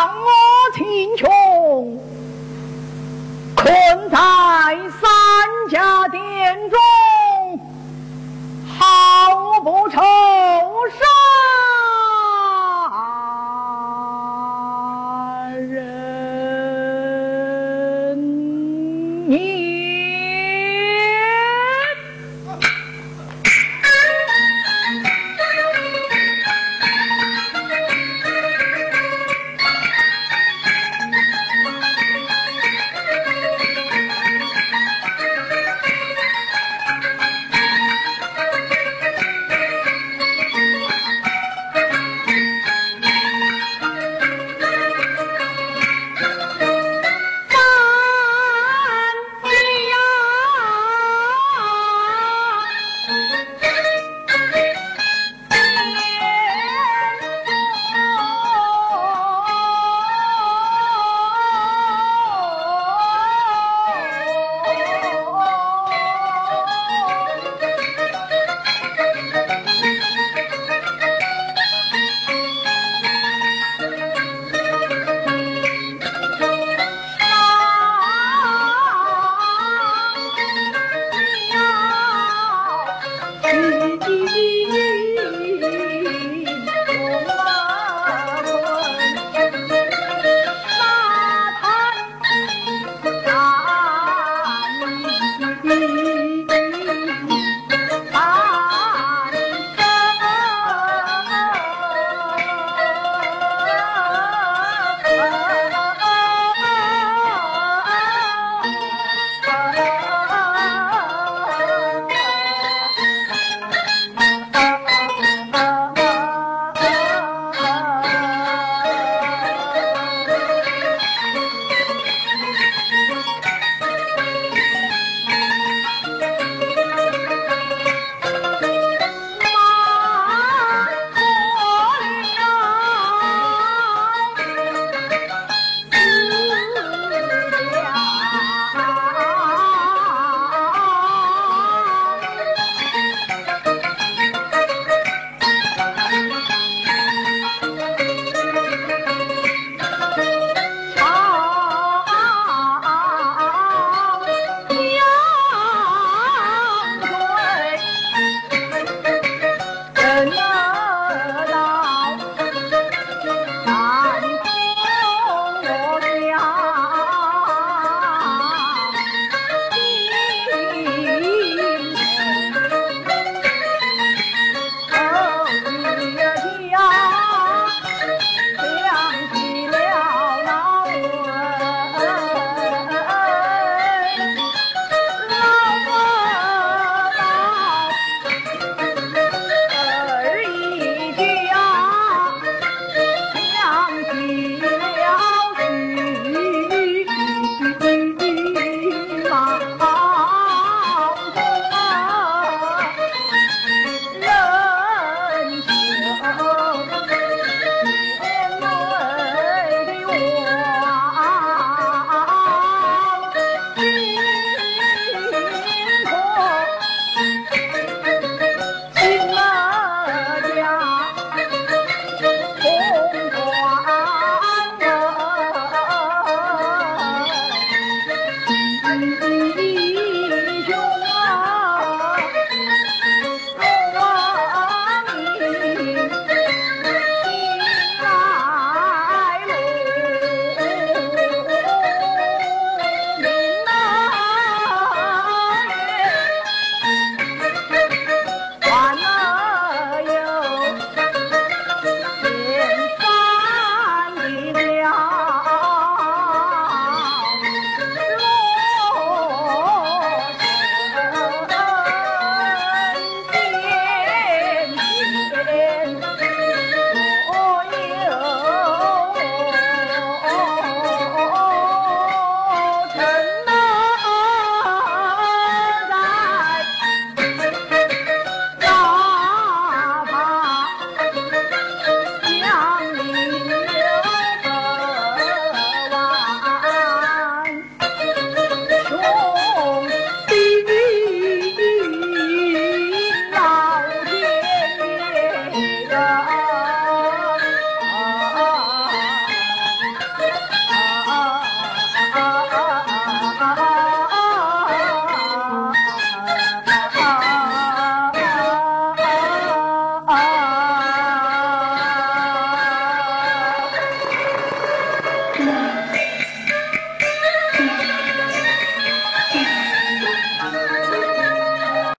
让我贫穷，困在三家店中，好不愁杀。人。